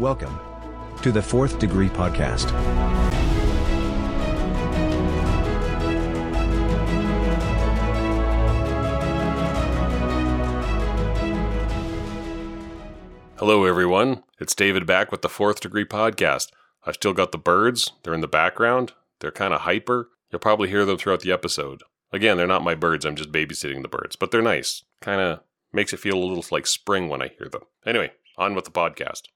Welcome to the Fourth Degree Podcast. Hello, everyone. It's David back with the Fourth Degree Podcast. I've still got the birds. They're in the background. They're kind of hyper. You'll probably hear them throughout the episode. Again, they're not my birds. I'm just babysitting the birds, but they're nice. Kind of makes it feel a little like spring when I hear them. Anyway, on with the podcast.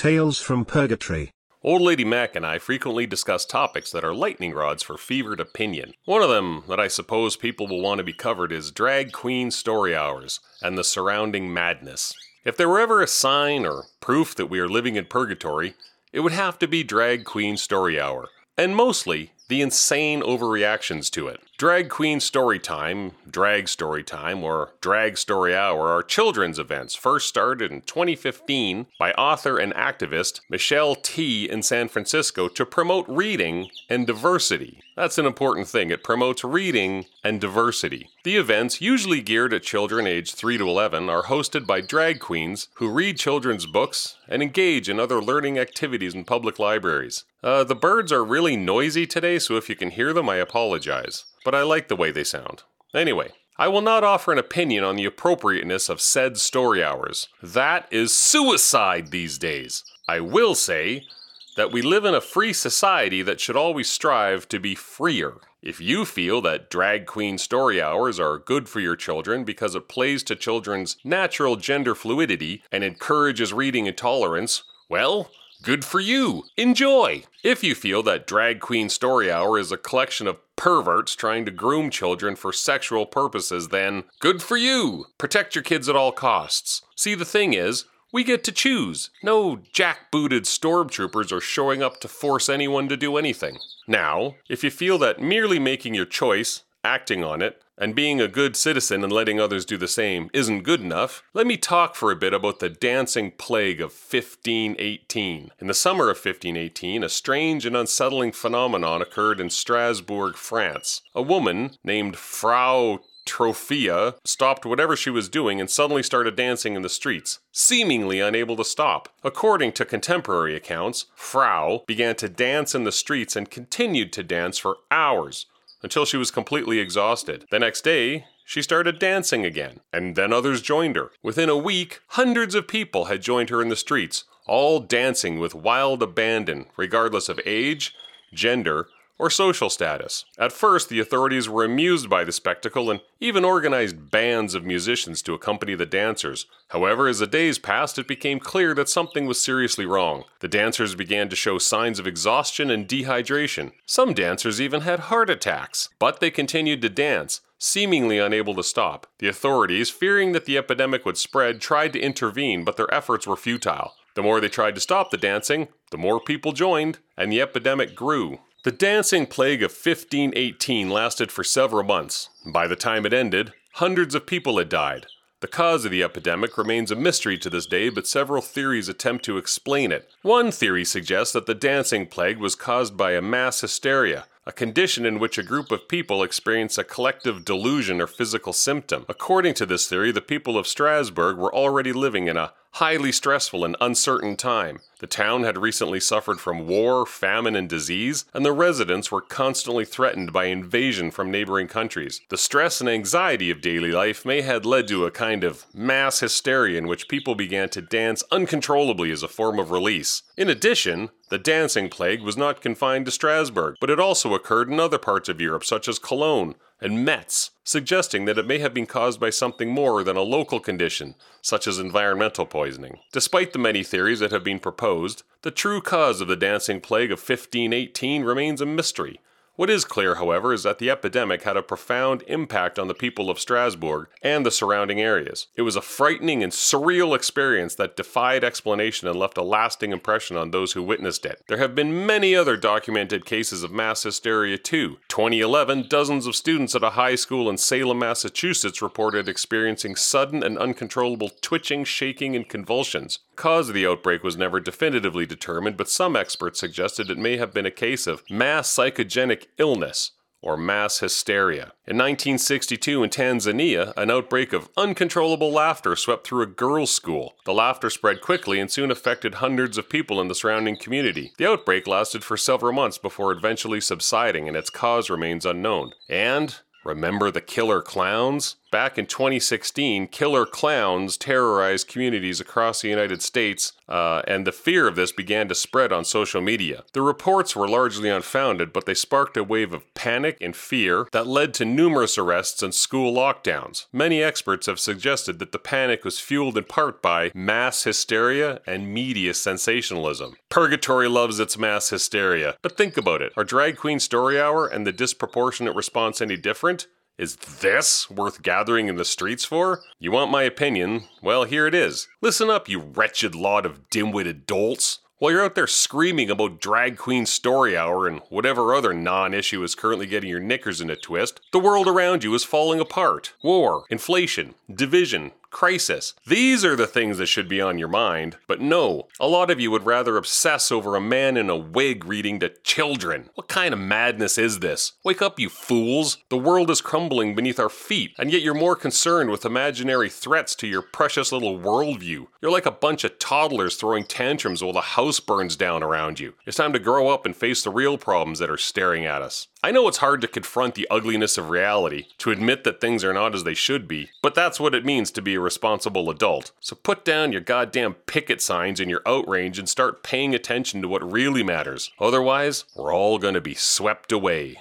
Tales from Purgatory. Old Lady Mac and I frequently discuss topics that are lightning rods for fevered opinion. One of them that I suppose people will want to be covered is drag queen story hours and the surrounding madness. If there were ever a sign or proof that we are living in purgatory, it would have to be drag queen story hour, and mostly the insane overreactions to it. Drag Queen Story Time, Drag Story Time, or Drag Story Hour are children's events first started in 2015 by author and activist Michelle Tea in San Francisco to promote reading and diversity. That's an important thing. It promotes reading and diversity. The events, usually geared at children aged 3 to 11, are hosted by drag queens who read children's books and engage in other learning activities in public libraries. Uh, the birds are really noisy today, so if you can hear them, I apologize but I like the way they sound. Anyway, I will not offer an opinion on the appropriateness of said story hours. That is suicide these days. I will say that we live in a free society that should always strive to be freer. If you feel that drag queen story hours are good for your children because it plays to children's natural gender fluidity and encourages reading and tolerance, well, good for you. Enjoy. If you feel that drag queen story hour is a collection of perverts trying to groom children for sexual purposes, then good for you. Protect your kids at all costs. See, the thing is, we get to choose. No jack-booted stormtroopers are showing up to force anyone to do anything. Now, if you feel that merely making your choice, acting on it, and being a good citizen and letting others do the same isn't good enough, let me talk for a bit about the dancing plague of 1518. In the summer of 1518, a strange and unsettling phenomenon occurred in Strasbourg, France. A woman named Frau Troffea stopped whatever she was doing and suddenly started dancing in the streets, seemingly unable to stop. According to contemporary accounts, Frau began to dance in the streets and continued to dance for hours, until she was completely exhausted. The next day, she started dancing again, and then others joined her. Within a week, hundreds of people had joined her in the streets, all dancing with wild abandon, regardless of age, gender, or social status. At first, the authorities were amused by the spectacle and even organized bands of musicians to accompany the dancers. However, as the days passed, it became clear that something was seriously wrong. The dancers began to show signs of exhaustion and dehydration. Some dancers even had heart attacks, but they continued to dance seemingly unable to stop. The authorities, fearing that the epidemic would spread, tried to intervene, but their efforts were futile. The more they tried to stop the dancing, the more people joined, and the epidemic grew. The dancing plague of 1518 lasted for several months. By the time it ended, hundreds of people had died. The cause of the epidemic remains a mystery to this day, but several theories attempt to explain it. One theory suggests that the dancing plague was caused by a mass hysteria, a condition in which a group of people experience a collective delusion or physical symptom. According to this theory, the people of Strasbourg were already living in a highly stressful and uncertain time. The town had recently suffered from war, famine, and disease, and the residents were constantly threatened by invasion from neighboring countries. The stress and anxiety of daily life may have led to a kind of mass hysteria in which people began to dance uncontrollably as a form of release. In addition, the dancing plague was not confined to Strasbourg, but it also occurred in other parts of Europe, such as Cologne and Metz, suggesting that it may have been caused by something more than a local condition, such as environmental poisoning. Despite the many theories that have been proposed, the true cause of the dancing plague of 1518 remains a mystery, what is clear, however, is that the epidemic had a profound impact on the people of Strasbourg and the surrounding areas. It was a frightening and surreal experience that defied explanation and left a lasting impression on those who witnessed it. There have been many other documented cases of mass hysteria too. 2011, dozens of students at a high school in Salem, Massachusetts reported experiencing sudden and uncontrollable twitching, shaking, and convulsions cause of the outbreak was never definitively determined, but some experts suggested it may have been a case of mass psychogenic illness or mass hysteria. In 1962 in Tanzania, an outbreak of uncontrollable laughter swept through a girls' school. The laughter spread quickly and soon affected hundreds of people in the surrounding community. The outbreak lasted for several months before eventually subsiding, and its cause remains unknown. And Remember the killer clowns? Back in 2016, killer clowns terrorized communities across the United States, uh, and the fear of this began to spread on social media. The reports were largely unfounded, but they sparked a wave of panic and fear that led to numerous arrests and school lockdowns. Many experts have suggested that the panic was fueled in part by mass hysteria and media sensationalism. Purgatory loves its mass hysteria, but think about it. Are Drag Queen Story Hour and the disproportionate response any different? Is this worth gathering in the streets for? You want my opinion? Well, here it is. Listen up, you wretched lot of dim-witted dolts. While you're out there screaming about Drag Queen Story Hour and whatever other non issue is currently getting your knickers in a twist, the world around you is falling apart. War, inflation, division, crisis. These are the things that should be on your mind. But no, a lot of you would rather obsess over a man in a wig reading to children. What kind of madness is this? Wake up, you fools! The world is crumbling beneath our feet, and yet you're more concerned with imaginary threats to your precious little worldview. You're like a bunch of toddlers throwing tantrums while the house burns down around you. It's time to grow up and face the real problems that are staring at us. I know it's hard to confront the ugliness of reality, to admit that things are not as they should be, but that's what it means to be a responsible adult. So put down your goddamn picket signs and your outrage and start paying attention to what really matters. Otherwise, we're all gonna be swept away.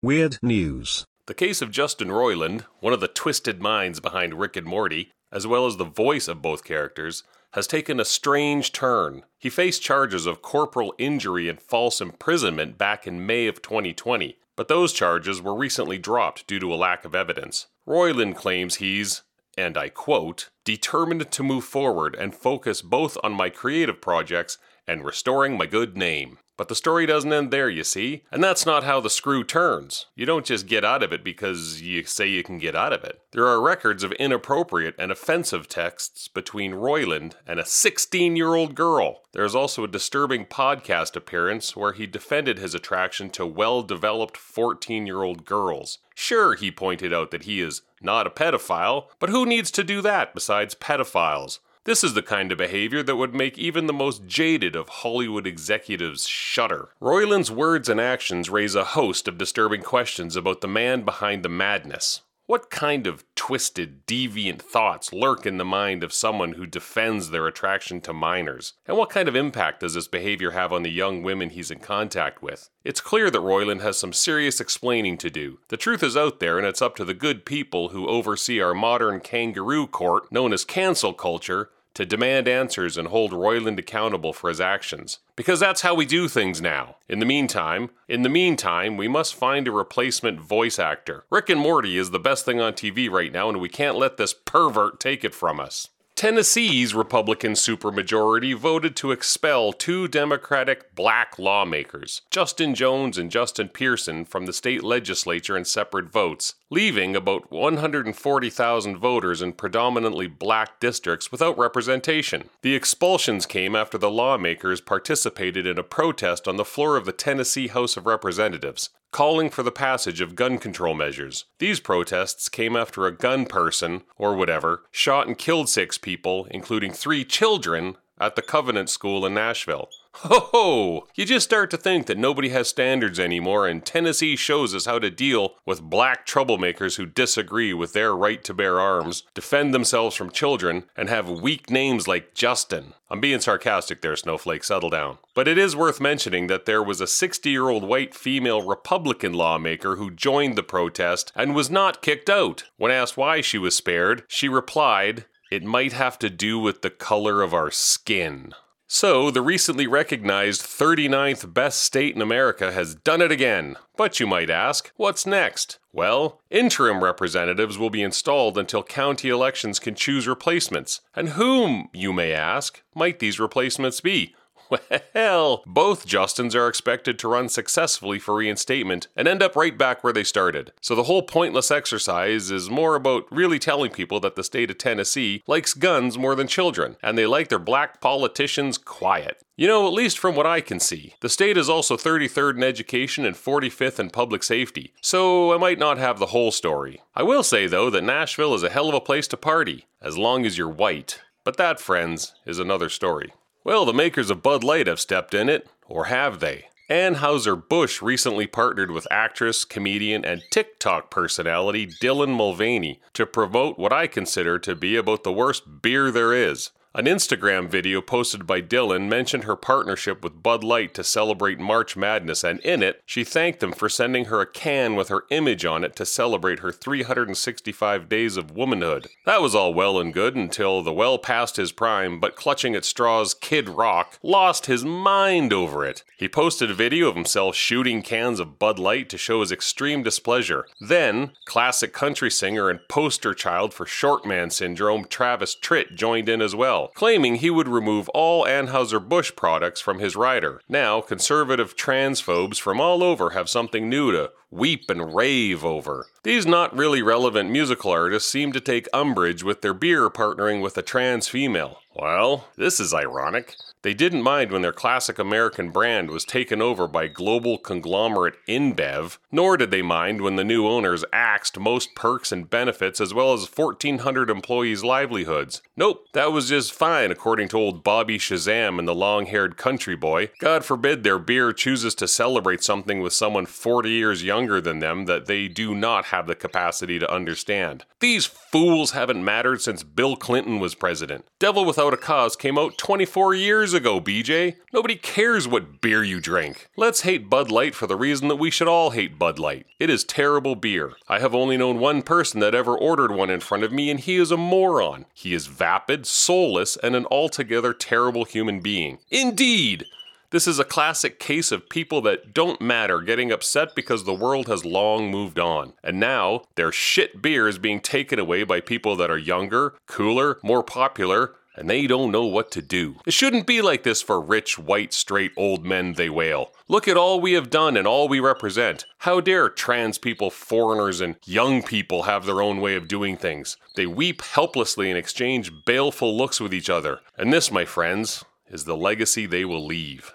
Weird news. The case of Justin Roiland, one of the twisted minds behind Rick and Morty, as well as the voice of both characters, has taken a strange turn. He faced charges of corporal injury and false imprisonment back in May of 2020, but those charges were recently dropped due to a lack of evidence. Roiland claims he's, and I quote, determined to move forward and focus both on my creative projects and restoring my good name. But the story doesn't end there, you see. And that's not how the screw turns. You don't just get out of it because you say you can get out of it. There are records of inappropriate and offensive texts between Roiland and a 16 year old girl. There's also a disturbing podcast appearance where he defended his attraction to well developed 14 year old girls. Sure, he pointed out that he is not a pedophile, but who needs to do that besides pedophiles? This is the kind of behavior that would make even the most jaded of Hollywood executives shudder. Roiland's words and actions raise a host of disturbing questions about the man behind the madness. What kind of twisted, deviant thoughts lurk in the mind of someone who defends their attraction to minors? And what kind of impact does this behavior have on the young women he's in contact with? It's clear that Roiland has some serious explaining to do. The truth is out there, and it's up to the good people who oversee our modern kangaroo court, known as cancel culture, to demand answers and hold Roiland accountable for his actions. Because that's how we do things now. In the meantime, in the meantime, we must find a replacement voice actor. Rick and Morty is the best thing on TV right now, and we can't let this pervert take it from us. Tennessee's Republican supermajority voted to expel two Democratic black lawmakers, Justin Jones and Justin Pearson, from the state legislature in separate votes, leaving about 140,000 voters in predominantly black districts without representation. The expulsions came after the lawmakers participated in a protest on the floor of the Tennessee House of Representatives, calling for the passage of gun control measures. These protests came after a gun person, or whatever, shot and killed six people, including three children, at the Covenant School in Nashville. Ho! You just start to think that nobody has standards anymore, and Tennessee shows us how to deal with black troublemakers who disagree with their right to bear arms, defend themselves from children, and have weak names like Justin. I'm being sarcastic there, Snowflake, settle down. But it is worth mentioning that there was a 60 year old white female Republican lawmaker who joined the protest and was not kicked out. When asked why she was spared, she replied, It might have to do with the color of our skin. So, the recently recognized 39th best state in America has done it again. But you might ask, what's next? Well, interim representatives will be installed until county elections can choose replacements. And whom, you may ask, might these replacements be? Well, both Justins are expected to run successfully for reinstatement and end up right back where they started. So the whole pointless exercise is more about really telling people that the state of Tennessee likes guns more than children, and they like their black politicians quiet. You know, at least from what I can see, the state is also 33rd in education and 45th in public safety, so I might not have the whole story. I will say, though, that Nashville is a hell of a place to party, as long as you're white. But that, friends, is another story. Well, the makers of Bud Light have stepped in it, or have they? Anheuser-Busch recently partnered with actress, comedian, and TikTok personality Dylan Mulvaney to promote what I consider to be about the worst beer there is. An Instagram video posted by Dylan mentioned her partnership with Bud Light to celebrate March Madness, and in it, she thanked them for sending her a can with her image on it to celebrate her 365 days of womanhood. That was all well and good until the well past his prime, but clutching at straws Kid Rock lost his mind over it. He posted a video of himself shooting cans of Bud Light to show his extreme displeasure. Then, classic country singer and poster child for short man syndrome Travis Tritt joined in as well claiming he would remove all Anheuser-Busch products from his rider. Now, conservative transphobes from all over have something new to weep and rave over. These not really relevant musical artists seem to take umbrage with their beer partnering with a trans female. Well, this is ironic. They didn't mind when their classic American brand was taken over by global conglomerate InBev, nor did they mind when the new owners axed most perks and benefits as well as 1,400 employees' livelihoods. Nope, that was just fine according to old Bobby Shazam and the long haired country boy. God forbid their beer chooses to celebrate something with someone 40 years younger than them that they do not have the capacity to understand. These fools haven't mattered since Bill Clinton was president. Devil Without a Cause came out 24 years ago, BJ. Nobody cares what beer you drink. Let's hate Bud Light for the reason that we should all hate Bud Light. It is terrible beer. I have only known one person that ever ordered one in front of me, and he is a moron. He is vapid, soulless, and an altogether terrible human being. Indeed! This is a classic case of people that don't matter getting upset because the world has long moved on. And now, their shit beer is being taken away by people that are younger, cooler, more popular, and they don't know what to do. It shouldn't be like this for rich, white, straight old men, they wail. Look at all we have done and all we represent. How dare trans people, foreigners, and young people have their own way of doing things? They weep helplessly and exchange baleful looks with each other. And this, my friends, is the legacy they will leave.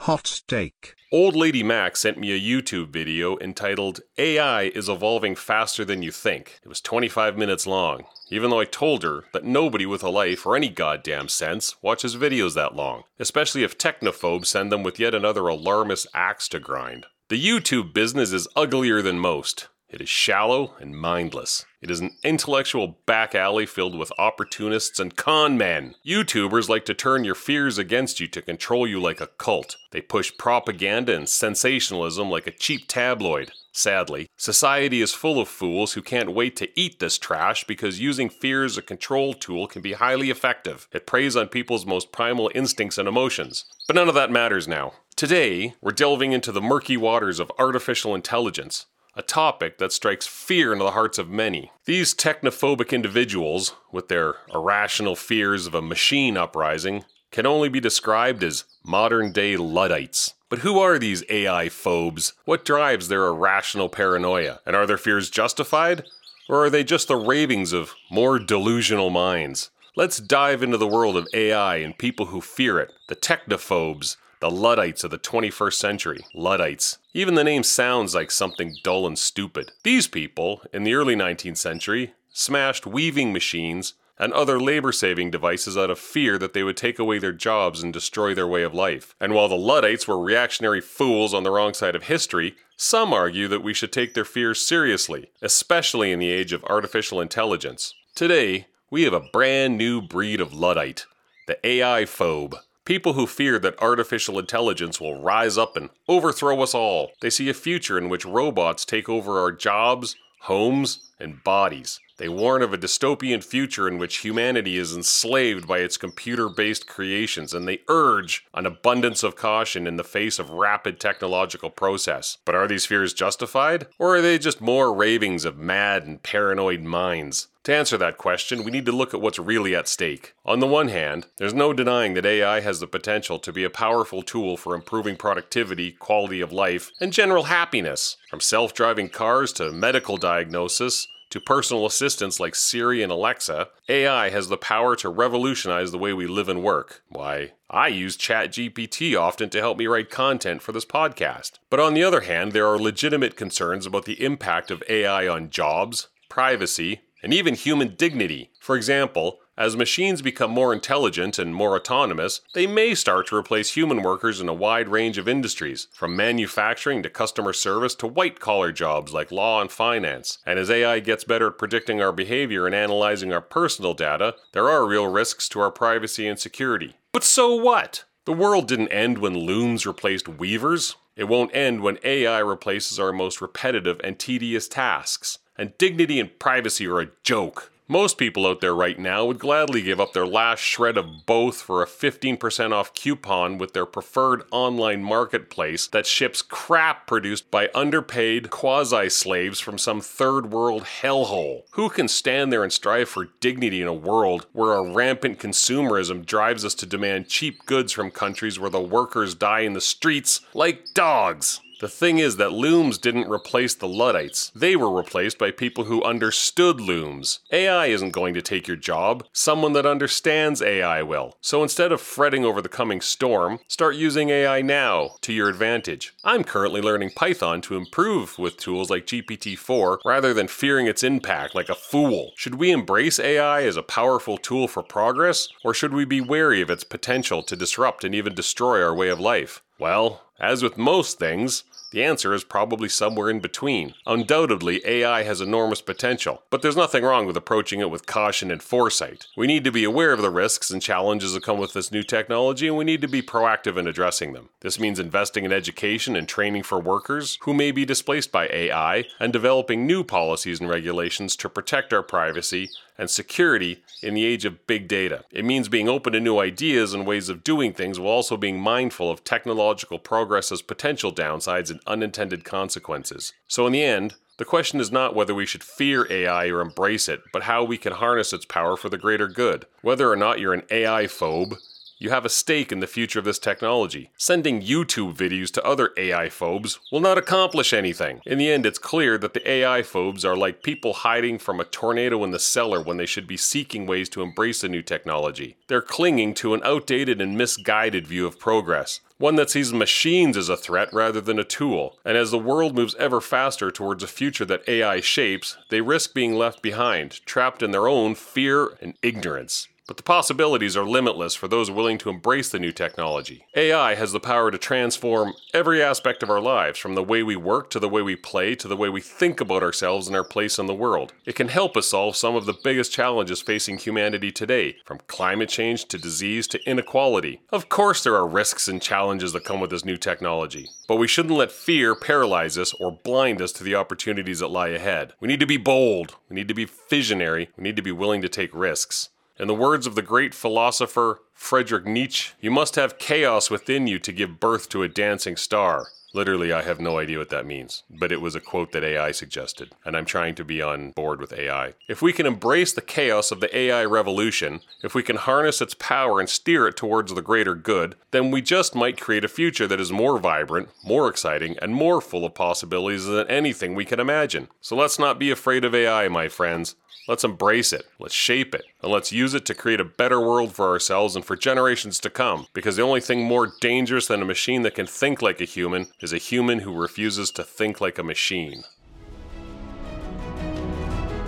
Hot take. Old Lady Mac sent me a YouTube video entitled AI is Evolving Faster Than You Think. It was 25 minutes long, even though I told her that nobody with a life or any goddamn sense watches videos that long, especially if technophobes send them with yet another alarmist axe to grind. The YouTube business is uglier than most. It is shallow and mindless. It is an intellectual back alley filled with opportunists and con men. YouTubers like to turn your fears against you to control you like a cult. They push propaganda and sensationalism like a cheap tabloid. Sadly, society is full of fools who can't wait to eat this trash because using fear as a control tool can be highly effective. It preys on people's most primal instincts and emotions. But none of that matters now. Today, we're delving into the murky waters of artificial intelligence a topic that strikes fear into the hearts of many. These technophobic individuals, with their irrational fears of a machine uprising, can only be described as modern day Luddites. But who are these AI phobes? What drives their irrational paranoia? And are their fears justified? Or are they just the ravings of more delusional minds? Let's dive into the world of AI and people who fear it, the technophobes, the Luddites of the 21st century. Luddites. Even the name sounds like something dull and stupid. These people, in the early 19th century, smashed weaving machines and other labor saving devices out of fear that they would take away their jobs and destroy their way of life. And while the Luddites were reactionary fools on the wrong side of history, some argue that we should take their fears seriously, especially in the age of artificial intelligence. Today, we have a brand new breed of Luddite, the AI phobe. People who fear that artificial intelligence will rise up and overthrow us all. They see a future in which robots take over our jobs, homes, and bodies. They warn of a dystopian future in which humanity is enslaved by its computer based creations, and they urge an abundance of caution in the face of rapid technological process. But are these fears justified? Or are they just more ravings of mad and paranoid minds? To answer that question, we need to look at what's really at stake. On the one hand, there's no denying that AI has the potential to be a powerful tool for improving productivity, quality of life, and general happiness. From self driving cars to medical diagnosis, to personal assistants like Siri and Alexa, AI has the power to revolutionize the way we live and work. Why, I use ChatGPT often to help me write content for this podcast. But on the other hand, there are legitimate concerns about the impact of AI on jobs, privacy, and even human dignity. For example, as machines become more intelligent and more autonomous, they may start to replace human workers in a wide range of industries, from manufacturing to customer service to white collar jobs like law and finance. And as AI gets better at predicting our behavior and analyzing our personal data, there are real risks to our privacy and security. But so what? The world didn't end when looms replaced weavers. It won't end when AI replaces our most repetitive and tedious tasks. And dignity and privacy are a joke. Most people out there right now would gladly give up their last shred of both for a 15% off coupon with their preferred online marketplace that ships crap produced by underpaid quasi slaves from some third world hellhole. Who can stand there and strive for dignity in a world where a rampant consumerism drives us to demand cheap goods from countries where the workers die in the streets like dogs? The thing is that looms didn't replace the Luddites. They were replaced by people who understood looms. AI isn't going to take your job. Someone that understands AI will. So instead of fretting over the coming storm, start using AI now to your advantage. I'm currently learning Python to improve with tools like GPT-4 rather than fearing its impact like a fool. Should we embrace AI as a powerful tool for progress, or should we be wary of its potential to disrupt and even destroy our way of life? Well, as with most things, the answer is probably somewhere in between. Undoubtedly, AI has enormous potential, but there's nothing wrong with approaching it with caution and foresight. We need to be aware of the risks and challenges that come with this new technology, and we need to be proactive in addressing them. This means investing in education and training for workers who may be displaced by AI, and developing new policies and regulations to protect our privacy and security in the age of big data. It means being open to new ideas and ways of doing things while also being mindful of technological progress's potential downsides and unintended consequences. So, in the end, the question is not whether we should fear AI or embrace it, but how we can harness its power for the greater good. Whether or not you're an AI phobe, you have a stake in the future of this technology. Sending YouTube videos to other AI phobes will not accomplish anything. In the end, it's clear that the AI phobes are like people hiding from a tornado in the cellar when they should be seeking ways to embrace the new technology. They're clinging to an outdated and misguided view of progress one that sees machines as a threat rather than a tool. And as the world moves ever faster towards a future that AI shapes, they risk being left behind, trapped in their own fear and ignorance. But the possibilities are limitless for those willing to embrace the new technology. AI has the power to transform every aspect of our lives, from the way we work to the way we play to the way we think about ourselves and our place in the world. It can help us solve some of the biggest challenges facing humanity today, from climate change to disease to inequality. Of course, there are risks and challenges that come with this new technology, but we shouldn't let fear paralyze us or blind us to the opportunities that lie ahead. We need to be bold, we need to be visionary, we need to be willing to take risks. In the words of the great philosopher Friedrich Nietzsche, you must have chaos within you to give birth to a dancing star. Literally, I have no idea what that means, but it was a quote that AI suggested, and I'm trying to be on board with AI. If we can embrace the chaos of the AI revolution, if we can harness its power and steer it towards the greater good, then we just might create a future that is more vibrant, more exciting, and more full of possibilities than anything we can imagine. So let's not be afraid of AI, my friends. Let's embrace it, let's shape it, and let's use it to create a better world for ourselves and for generations to come. Because the only thing more dangerous than a machine that can think like a human is a human who refuses to think like a machine.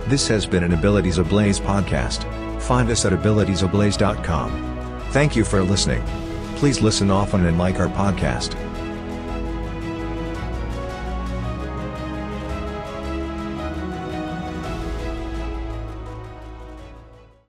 This has been an Abilities Ablaze podcast. Find us at abilitiesablaze.com. Thank you for listening. Please listen often and like our podcast.